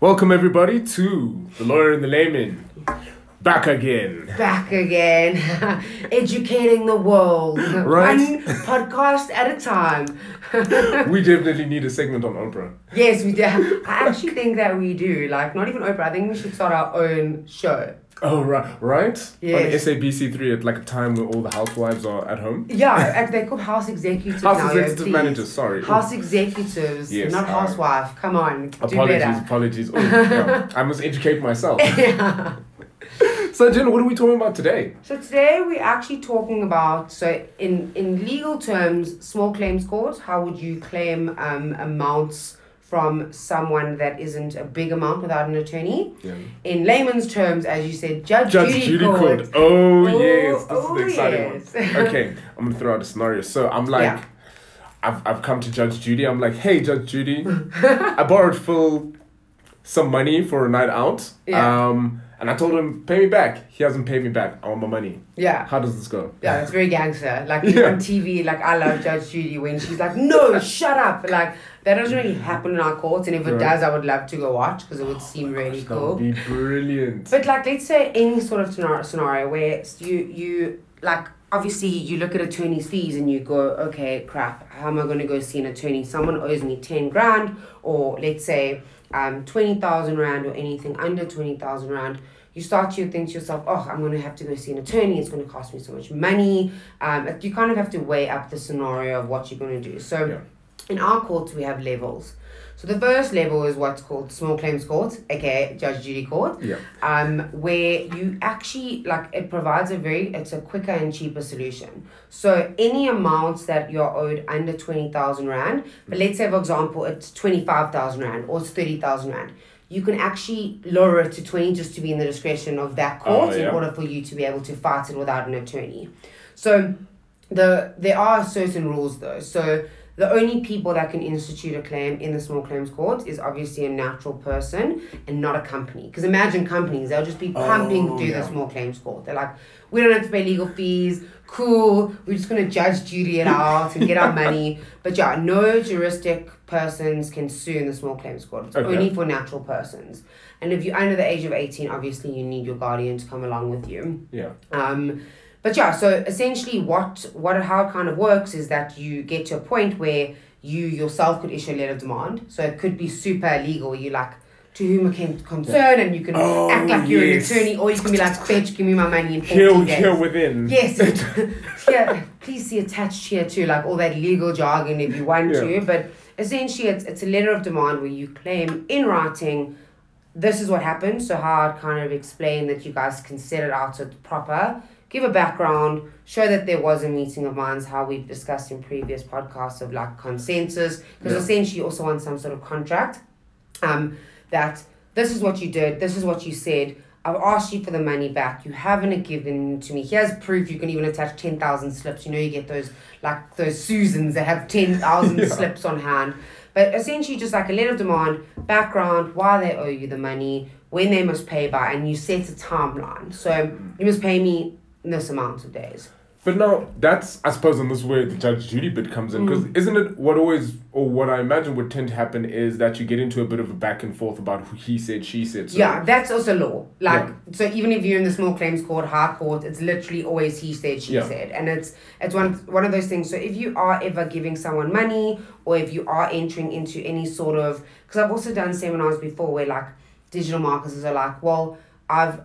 Welcome everybody to the lawyer and the layman. Back again. Back again, educating the world, Right. one podcast at a time. We definitely need a segment on Oprah. yes, we do. I actually think that we do. Like, not even Oprah. I think we should start our own show. Oh right, right. Yes. On SABC three at like a time where all the housewives are at home. Yeah, and they're called house executives House now. executive please. managers. Sorry. House executives, Yes, not housewife. Come on, do apologies, better. apologies. Oh, yeah. I must educate myself. yeah. So Jen, what are we talking about today? So today we're actually talking about so in in legal terms, small claims court. How would you claim um, amounts from someone that isn't a big amount without an attorney? Yeah. In layman's terms, as you said, judge, Judge Judy, Judy. Oh, Oh, yes, this oh, is the exciting yes. one. Okay, I'm gonna throw out a scenario. So I'm like, Yeah. I've I've come to Judge Judy. I'm like, hey, Judge Judy, I borrowed Phil some money for a night out. Yeah. Um, and I told him pay me back. He hasn't paid me back. I want my money. Yeah. How does this go? Yeah, it's very gangster. Like Yeah. on TV, like I love Judge Judy when she's like, "No, shut up!" Like that doesn't really happen in our courts, and if it does, I would love to go watch because it would oh seem really That cool. would be brilliant. But like, let's say any sort of scenario, scenario where you you like obviously you look at attorney's fees and you go, okay, crap, how am I going to go see an attorney? Someone owes me ten grand, or let's say um twenty thousand rand or anything under twenty thousand rand. You start to think to yourself, oh, I'm going to have to go see an attorney. It's going to cost me so much money. Um, you kind of have to weigh up the scenario of what you're going to do. So, Yeah. In our courts, we have levels. So the first level is what's called small claims court, aka Judge Judy Court yeah. um, where you actually like it provides a very it's a quicker and cheaper solution. So any amounts that you're owed under twenty thousand rand, but let's say for example it's twenty five thousand rand or it's thirty thousand rand. You can actually lower it to twenty just to be in the discretion of that court Oh, yeah. in order for you to be able to fight it without an attorney. So the there are certain rules though. So the only people that can institute a claim in the small claims court is obviously a natural person and not a company. Because imagine companies, they'll just be pumping Oh, through yeah. the small claims court. They're like, we don't have to pay legal fees. Cool. We're just gonna Judge Judy it out and get our money. But yeah, no juristic persons can sue in the small claims court. It's Okay. only for natural persons. And if you're under the age of eighteen, obviously you need your guardian to come along with you. Yeah. Um, but yeah, so essentially, what what how it kind of works is that you get to a point where you yourself could issue a letter of demand. So it could be super legal. You like to whom it can concern, and you can Oh, act like you're yes. an attorney, or you can be like, "Bitch, give me my money in fourteen days." here within. Yes, here, please see attached here too, like all that legal jargon if you want Yeah. to. But essentially, it's, it's a letter of demand where you claim in writing, this is what happened. So, how I'd kind of explain that you guys can set it out at proper, give a background, show that there was a meeting of minds, how we've discussed in previous podcasts of like consensus, because Yeah. essentially you also want some sort of contract um, that this is what you did, this is what you said. I've asked you for the money back. You haven't given to me. Here's proof. You can even attach ten thousand slips. You know, you get those like those Susans that have ten thousand Yeah. slips on hand. But essentially, just like a letter of demand, background, why they owe you the money, when they must pay by, and you set a timeline. So you must pay me this amount of days. But now that's I suppose and this is where the Judge Judy bit comes in because Mm. isn't it what always or what I imagine would tend to happen is that you get into a bit of a back and forth about who he said she said. So yeah, that's also law. Like, Yeah. so even if you're in the small claims court, high court, it's literally always he said, she Yeah. said, and it's it's one one of those things. So if you are ever giving someone money, or if you are entering into any sort of, because I've also done seminars before where like digital marketers are like, well, I've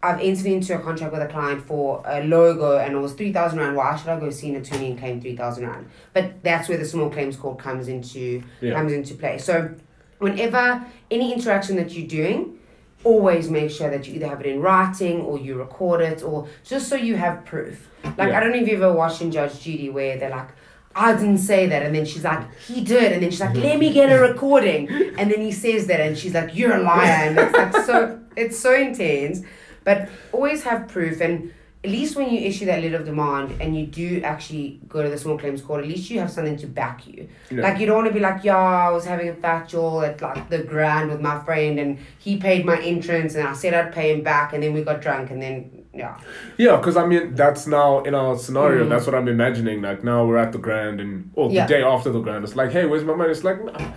I've entered into a contract with a client for a logo and it was three thousand rand. Why should I go see an attorney and claim three thousand rand? But that's where the small claims court comes into Yeah. comes into play. So whenever any interaction that you're doing, always make sure that you either have it in writing or you record it or just so you have proof. Like Yeah. I don't know if you've ever watched in Judge Judy where they're like, I didn't say that and then she's like, he did and then she's like, mm-hmm. let me get a recording and then he says that and she's like, you're a liar and it's like so it's so intense. But always have proof and at least when you issue that letter of demand and you do actually go to the small claims court, at least you have something to back you. Yeah. Like you don't want to be like, yeah, I was having a factual at like the grand with my friend and he paid my entrance and I said I'd pay him back and then we got drunk and then yeah. Yeah, because I mean that's now in our scenario. Mm. That's what I'm imagining. Like now we're at the grand, and or Yeah. the day after the grand, it's like, hey, where's my money? It's like, nah.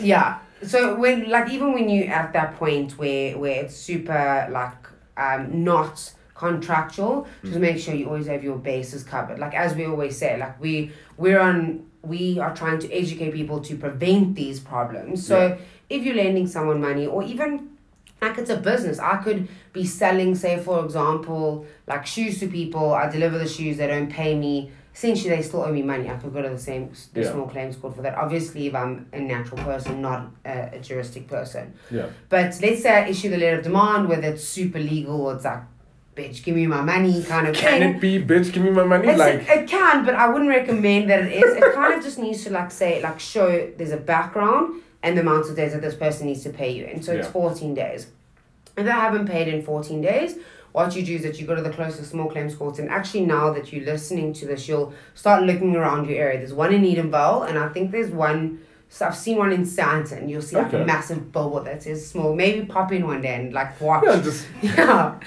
Yeah. So when like even when you at that point where where it's super like um not contractual, just make sure you always have your bases covered. Like as we always say, like we we're on we are trying to educate people to prevent these problems. So Yeah. if you're lending someone money or even like it's a business. I could be selling, say for example, like shoes to people. I deliver the shoes, they don't pay me. Essentially, they still owe me money. I could go to the same the Yeah. small claims court for that. Obviously, if I'm a natural person, not a, a juristic person. Yeah. But let's say I issue the letter of demand, whether it's super legal or it's like, bitch, give me my money kind of Can thing. it be, bitch? Give me my money. It's, like, it can, but I wouldn't recommend that it is. It kind of just needs to like say like show there's a background and the amount of days that this person needs to pay you and So it's fourteen days. If they haven't paid in fourteen days, what you do is that you go to the closest small claims court and actually now that you're listening to this, you'll start looking around your area. There's one in Edenvale and I think there's one so I've seen one in Sandton. You'll see like Okay. a massive billboard that says small. Maybe pop in one day and like watch. yeah, just Yeah.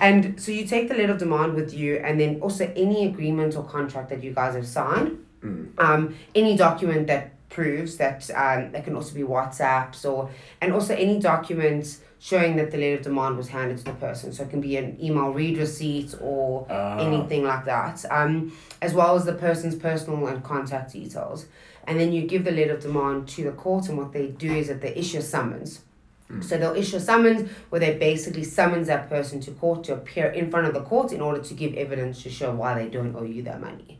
And so you take the letter of demand with you, and then also any agreement or contract that you guys have signed, Mm. um, any document that proves that um, that can also be WhatsApps or and also any documents showing that the letter of demand was handed to the person. So it can be an email read receipt or Ah. anything like that, um, as well as the person's personal and contact details. And then you give the letter of demand to the court, and what they do is that they issue a summons. So they'll issue a summons where they basically summons that person to court to appear in front of the court in order to give evidence to show why they don't owe you that money.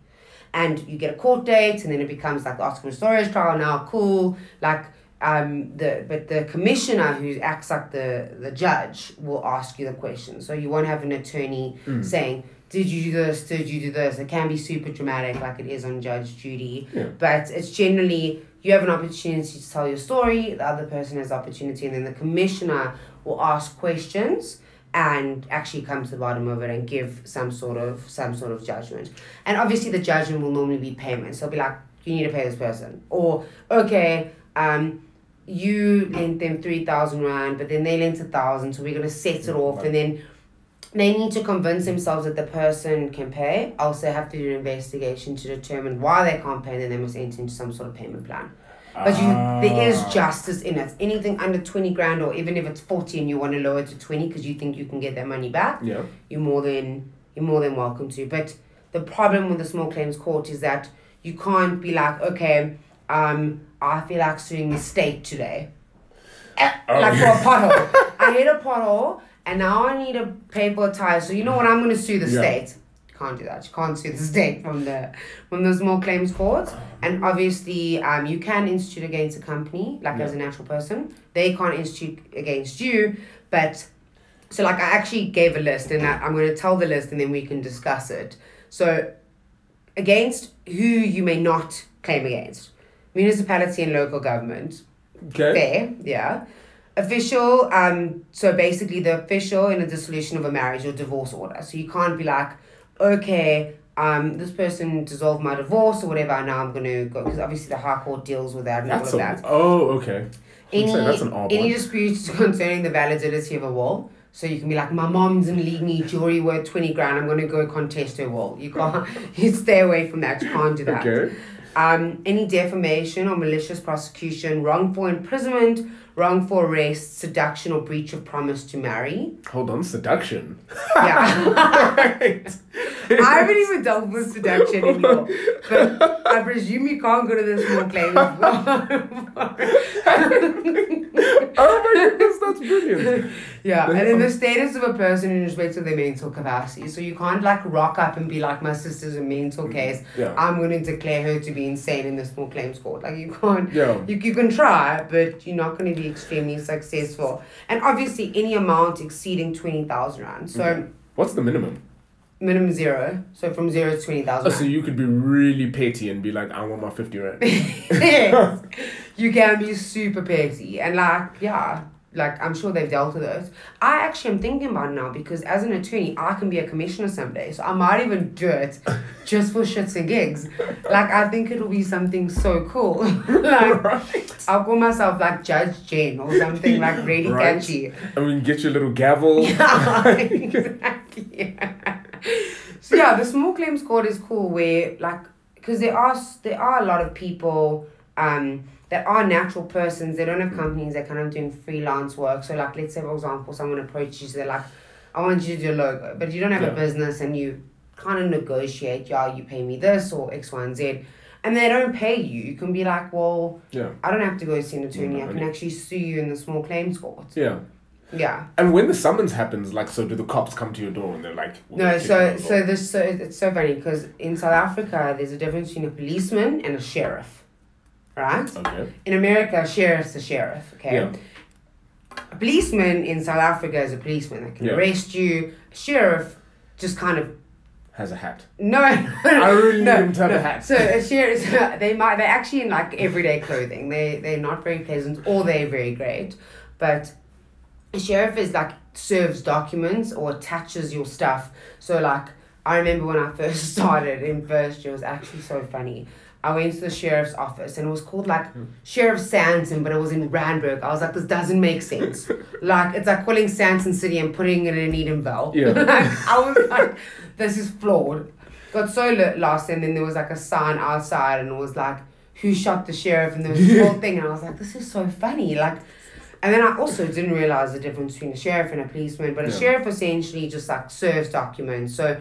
And you get a court date, and then it becomes like the Oscar Pistorius trial. Now, cool, like um the but the commissioner who acts like the the judge will ask you the questions. So you won't have an attorney saying, "Did you do this? Did you do this?" It can be super dramatic, like it is on Judge Judy. Yeah. But it's generally you have an opportunity to tell your story. The other person has opportunity, and then the commissioner will ask questions and actually come to the bottom of it and give some sort of some sort of judgment. And obviously, the judgment will normally be payment. So be like, you need to pay this person, or okay, um, you lent them three thousand rand, but then they lent a thousand, so we're gonna set it off, and then they need to convince themselves that the person can pay. Also, have to do an investigation to determine why they can't pay, and then they must enter into some sort of payment plan. But you, there is Ah. justice in it. Anything under twenty grand, or even if it's forty and you want to lower it to twenty because you think you can get that money back, Yeah. you're more than you're more than welcome to. But the problem with the small claims court is that you can't be like, okay, um, I feel like suing the state today. Eh, Oh. Like for a pothole. I hit a pothole and now I need to pay for a tire. So you know what? I'm gonna sue the Yeah. state. Can't do that. You can't sue the state from the from the small claims court. And obviously, um, you can institute against a company, like as a natural person. They can't institute against you, but so like I actually gave a list, and I, I'm going to tell the list, and then we can discuss it. So, against who you may not claim against: municipality and local government. Okay. Fair, yeah. Official, um, so basically the official in a dissolution of a marriage or divorce order. So you can't be like, okay, um, this person dissolved my divorce or whatever, and now I'm gonna go because obviously the High Court deals with that and That's all a, of that. oh okay. Any that's an odd any one. disputes concerning the validity of a wall. So you can be like, my mom's gonna leave me jewelry worth twenty grand. I'm gonna go contest her wall. You can't. you stay away from that. You can't do that. Okay. Um, any defamation or malicious prosecution, wrongful imprisonment, wrongful arrest, seduction or breach of promise to marry. Hold on, seduction. Yeah. right. I haven't even dealt with seduction anymore. But I presume you can't go to this small claims. oh my goodness, that's brilliant. yeah, and then um, the status of a person in respect to their mental capacity. So you can't like rock up and be like, my sister's a mental mm-hmm. case. Yeah. I'm going to declare her to be insane in the small claims court. Like you can't. Yeah. You, you can try, but you're not going to be extremely successful. And obviously, any amount exceeding 20,000 Rand. So, Okay. What's the minimum? minimum zero. So, from zero to 20,000 Oh, so you could be really petty and be like, I want my 50 rand. You can be super petty. And, like, yeah, like, I'm sure they've dealt with it. I actually am thinking about it now because, as an attorney, I can be a commissioner someday. So, I might even do it just for shits and gigs. Like, I think it'll be something so cool. like, right. I'll call myself like Judge Jane or something like really Right. catchy. We can get your little gavel. Yeah, exactly. So yeah, the small claims court is cool where like because there are there are a lot of people um that are natural persons. They don't have companies. They're kind of doing freelance work. So like, let's say for example, someone approaches you. They're like, I want you to do a logo, but you don't have Yeah. a business and you kind of negotiate. Yeah, you pay me this or X, Y, and Z. And they don't pay you. You can be like, well, Yeah. I don't have to go see an attorney. I No, can I- actually sue you in the small claims court. Yeah. Yeah. And when the summons happens, like, so do the cops come to your door and they're like, "We'll No, so so this so it's so funny because in South Africa there's a difference between a policeman and a sheriff, right? Okay. In America, a sheriff's a sheriff. Okay. Yeah. A policeman in South Africa is a policeman that can Yeah. arrest you. A sheriff just kind of Has a hat. no. I really no, to have no. a hat. So a sheriff, they might they're actually in like everyday clothing. They they're not very pleasant or they're very great, but a sheriff is like serves documents or attaches your stuff. So like I remember when I first started in first year, it was actually so funny. I went to the sheriff's office and it was called like hmm. Sheriff Sandton, but it was in Randburg. I was like, this doesn't make sense. like it's like calling Sandton City and putting it in Edenvale. Yeah. like, I was like, this is flawed. Got so lost, and then there was like a sign outside, and it was like, "Who shot the sheriff?" And there was this whole thing, and I was like, "This is so funny!" Like, and then I also didn't realize the difference between a sheriff and a policeman. But a Yeah. sheriff essentially just like serves documents. So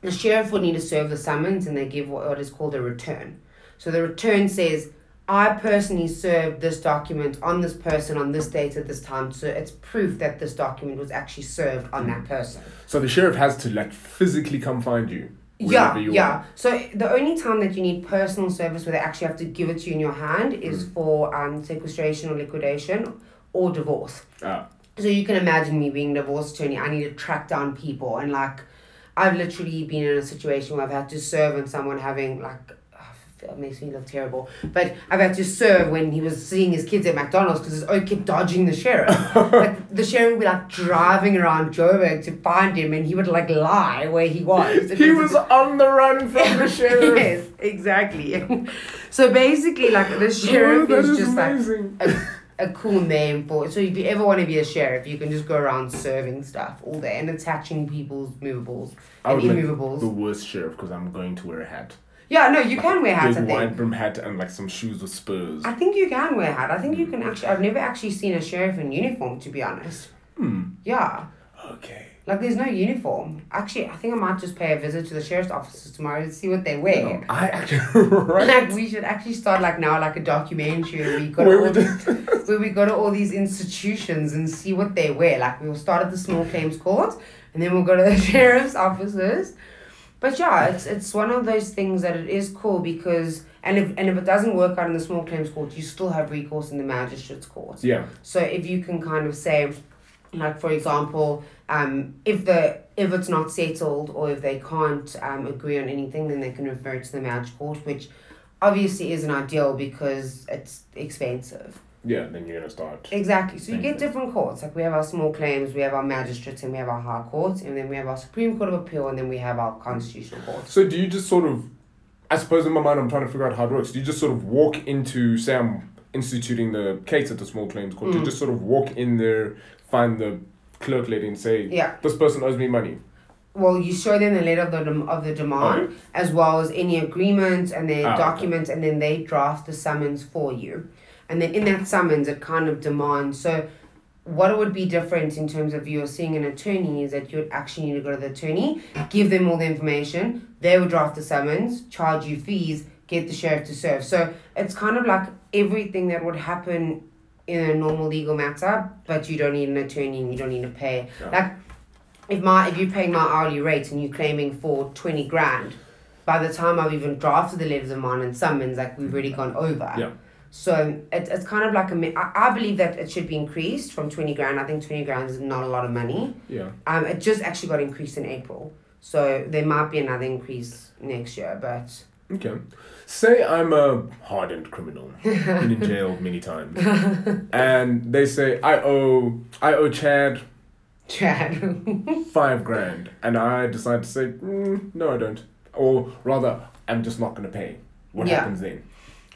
the sheriff would need to serve the summons, and they give what, what is called a return. So the return says, "I personally served this document on this person on this date at this time." So it's proof that this document was actually served on that person. So the sheriff has to like physically come find you. Yeah, you yeah. So the only time that you need personal service where they actually have to give it to you in your hand is Mm. for um, sequestration or liquidation or divorce. Ah. So you can imagine me being a divorce attorney. I need to track down people and like, I've literally been in a situation where I've had to serve on someone having like. Oh, it makes me look terrible, but I've had to serve when he was seeing his kids at McDonald's because his own kid dodging the sheriff. like the sheriff would be like driving around Joburg to find him, and he would like lie where he was. He was on the run from the sheriff. yes, exactly. so basically, like the oh, sheriff oh, is, is just like a, a cool name for it. So if you ever want to be a sheriff, you can just go around serving stuff all day and attaching people's movables I and like immovables. the worst sheriff because I'm going to wear a hat. yeah, no, you can wear hats. Big wide brim hat and like some shoes with spurs. I think you can wear a hat. I think you can actually. I've never actually seen a sheriff in uniform, to be honest. Hmm. Yeah. Okay. Like there's no uniform. Actually, I think I might just pay a visit to the sheriff's offices tomorrow to see what they wear. I actually right. Like we should actually start like now like a documentary where we go to all these, where we go to all these institutions and see what they wear. Like we'll start at the small claims court and then we'll go to the sheriff's offices. But yeah, it's it's one of those things that it is cool because and if and if it doesn't work out in the small claims court, you still have recourse in the magistrates court. Yeah. So if you can kind of say, like for example, um, if the if it's not settled or if they can't um, agree on anything, then they can refer it to the marriage court, which obviously isn't ideal because it's expensive. Yeah. Then you're gonna start. Exactly. So you get different courts. Like we have our small claims, we have our magistrates, and we have our high courts, and then we have our Supreme Court of Appeal, and then we have our constitutional court So do you just sort of? I suppose in my mind I'm trying to figure out how it works. Do you just sort of walk into say I'm instituting the case at the small claims court? Mm. just sort of walk in there, find the clerk lady, and say, Yeah. "This person owes me money." Well, you show them the letter of the dem- of the demand, as well as any agreements and their Ah, okay. documents, and then they draft the summons for you. And then in that summons, it kind of demands. So, what would be different in terms of you seeing an attorney is that you would actually need to go to the attorney, give them all the information, they would draft the summons, charge you fees, get the sheriff to serve. So, it's kind of like everything that would happen in a normal legal matter, but you don't need an attorney and you don't need to pay. Yeah. Like, if my if you're paying my hourly rate and you're claiming for twenty grand, by the time I've even drafted the letters of mine and summons, like we've already gone over. Yeah. So it, it's kind of like a I, I believe that it should be increased from twenty grand. I think twenty grand is not a lot of money. Yeah. Um, it just actually got increased in April, so there might be another increase next year. But Okay. Say I'm a hardened criminal, been in jail many times, and they say I owe I owe Chad Chad, five grand, and I decide to say mm, no, I don't, or rather, I'm just not going to pay. What Yeah. happens then?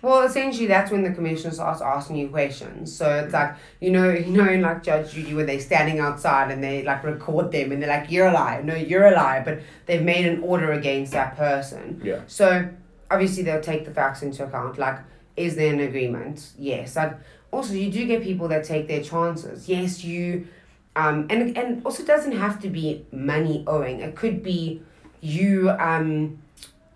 Well, essentially, that's when the commissioner starts asking you questions. So it's like you know, you know, in like Judge Judy, where they're standing outside and they like record them, and they're like, "You're a liar." No, you're a liar, but they've made an order against that person. Yeah. So obviously, they'll take the facts into account. Like is there an agreement? Yes. Like, also, you do get people that take their chances. Yes, you, um, and and also it doesn't have to be money owing. It could be you um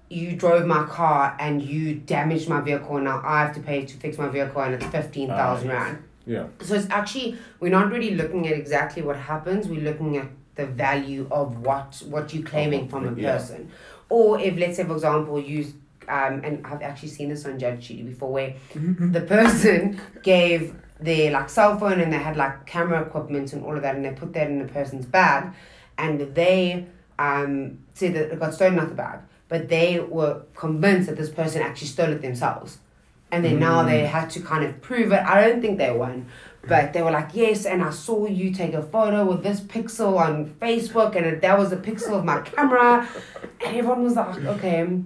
you drove my car and you damaged my vehicle now I have to pay to fix my vehicle and it's fifteen thousand yes. rand. Yeah. So it's actually we're not really looking at exactly what happens. We're looking at the value of what what you're claiming from a Yeah. person, or if let's say for example you um and I've actually seen this on Judge Judy before where the person gave their like cell phone and they had like camera equipment and all of that and they put that in the person's bag and they um said that it got stolen out the bag but they were convinced that this person actually stole it themselves. And then now they had to kind of prove it. I don't think they won but they were like yes and i saw you take a photo with this pixel on facebook and that was a pixel of my camera. And everyone was like okay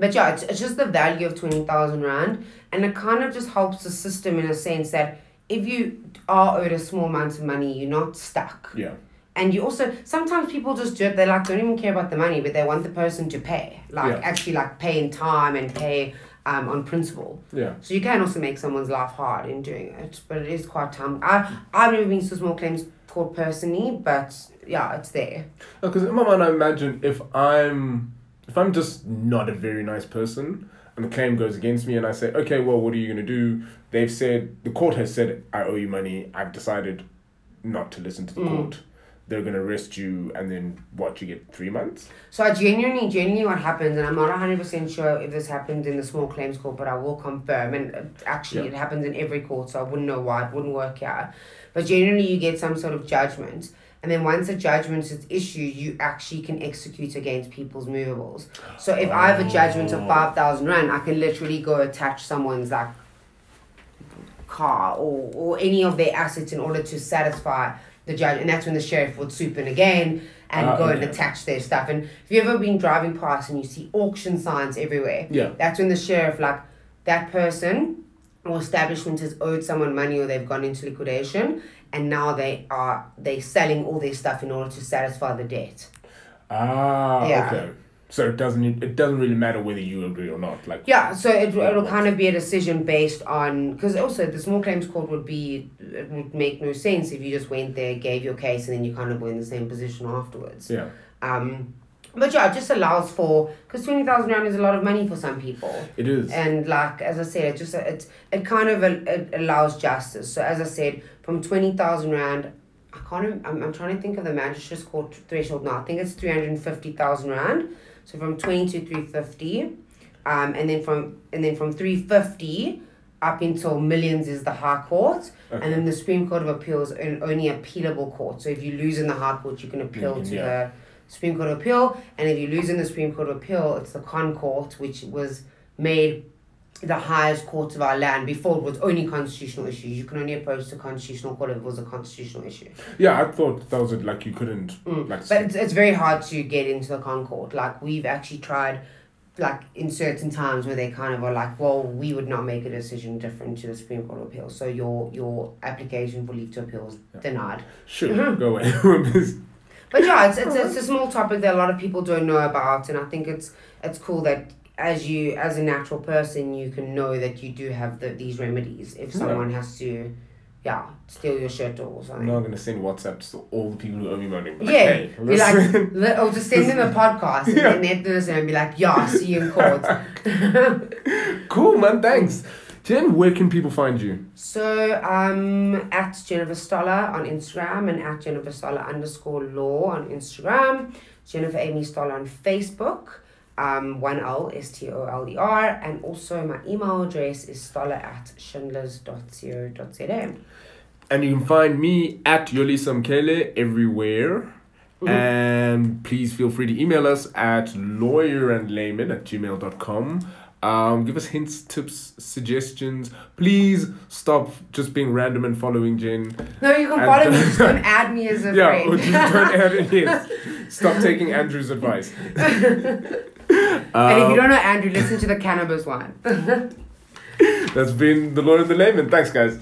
but yeah, it's, it's just the value of 20,000 Rand. And it kind of just helps the system in a sense that if you are owed a small amount of money, you're not stuck. Yeah. And you also, sometimes people just do it, they like don't even care about the money, but they want the person to pay. Like Yeah. actually like pay in time and pay um, on principle. Yeah. So you can also make someone's life hard in doing it, but it is quite time. I, I've never been to small claims court personally, but yeah, it's there. Because in my mind, I imagine if I'm if I'm just not a very nice person and the claim goes against me, and I say, okay, well, what are you gonna do? They've said the court has said I owe you money. I've decided not to listen to the Mm. court. They're gonna arrest you, and then what? You get three months. So I genuinely, genuinely what happens, and I'm not 100% sure if this happens in the small claims court, but I will confirm. And uh, actually, Yeah. it happens in every court, so I wouldn't know why it wouldn't work here. But generally, you get some sort of judgment. And then once a judgment is issued, you actually can execute against people's movables. So if I have a judgment of Oh. 5,000 Rand, I can literally go attach someone's like car or, or any of their assets in order to satisfy the judge. And that's when the sheriff would swoop in again and Ah, go and attach their stuff. And if you've ever been driving past and you see auction signs everywhere, Yeah. that's when the sheriff, like that person or establishment has owed someone money or they've gone into liquidation and now they are they selling all their stuff in order to satisfy the debt. Ah. Yeah. Okay. So it doesn't it doesn't really matter whether you agree or not. Like. Yeah, so it, it'll but- kind of be a decision based on because also the small claims court would be it would make no sense if you just went there, gave your case, and then you kind of were in the same position afterwards. Yeah. Um, but yeah, it just allows for because twenty thousand rand is a lot of money for some people, It is. and like as I said, it just it it kind of a, it allows justice. So as I said, from twenty thousand rand. I can't. I'm, I'm trying to think of the magistrate's court threshold now. I think it's three hundred and fifty thousand rand. So from twenty to three fifty, um, and then from and then from three fifty up until millions is the High Court, Okay. and then the Supreme Court of Appeals and only appealable court. So if you lose in the High Court, you can appeal can- to yeah. the Supreme Court of Appeal, and if you lose in the Supreme Court of Appeal, it's the Con Court, which was made the highest court of our land. Before it was only constitutional issues. You can only oppose the constitutional court if it was a constitutional issue. yeah, I thought that was it. Like you couldn't. Mm. Like. But it's, it's very hard to get into the Con Court. Like we've actually tried, like in certain times where they kind of are like, well, we would not make a decision different to the Supreme Court of Appeal. So your your application for leave to appeal is denied. Sure. Mm-hmm. Go away. But yeah, it's, it's it's a small topic that a lot of people don't know about, and I think it's it's cool that as you as a natural person you can know that you do have the, these remedies if someone has to, yeah, steal your shirt or something. I'm not gonna send WhatsApps to all the people who owe me money. But Yeah, Hey, be like, listen. li- or just send them a podcast and Yeah. then they listen and be like, yeah, see you in court. cool, man. Thanks. Jen, where can people find you? so, um, at Jennifer Stoler on Instagram and at Jennifer Stoler underscore law on Instagram, Jennifer Amy Stoler on Facebook, um, one L S T O L E R, and also my email address is stoler at schindlers.co.za. And you can find me at Yolisa Mkele everywhere. And please feel free to email us at lawyerandlayman at gmail.com. Um, give us hints, tips, suggestions. Please stop just being random and following Jen. No, you can follow me, just don't add me as a Yeah, friend. just don't add it. Yes. Stop taking Andrew's advice. and if Um, you don't know Andrew, listen to the cannabis one. that's been the Lawyer and the Layman. Thanks, guys.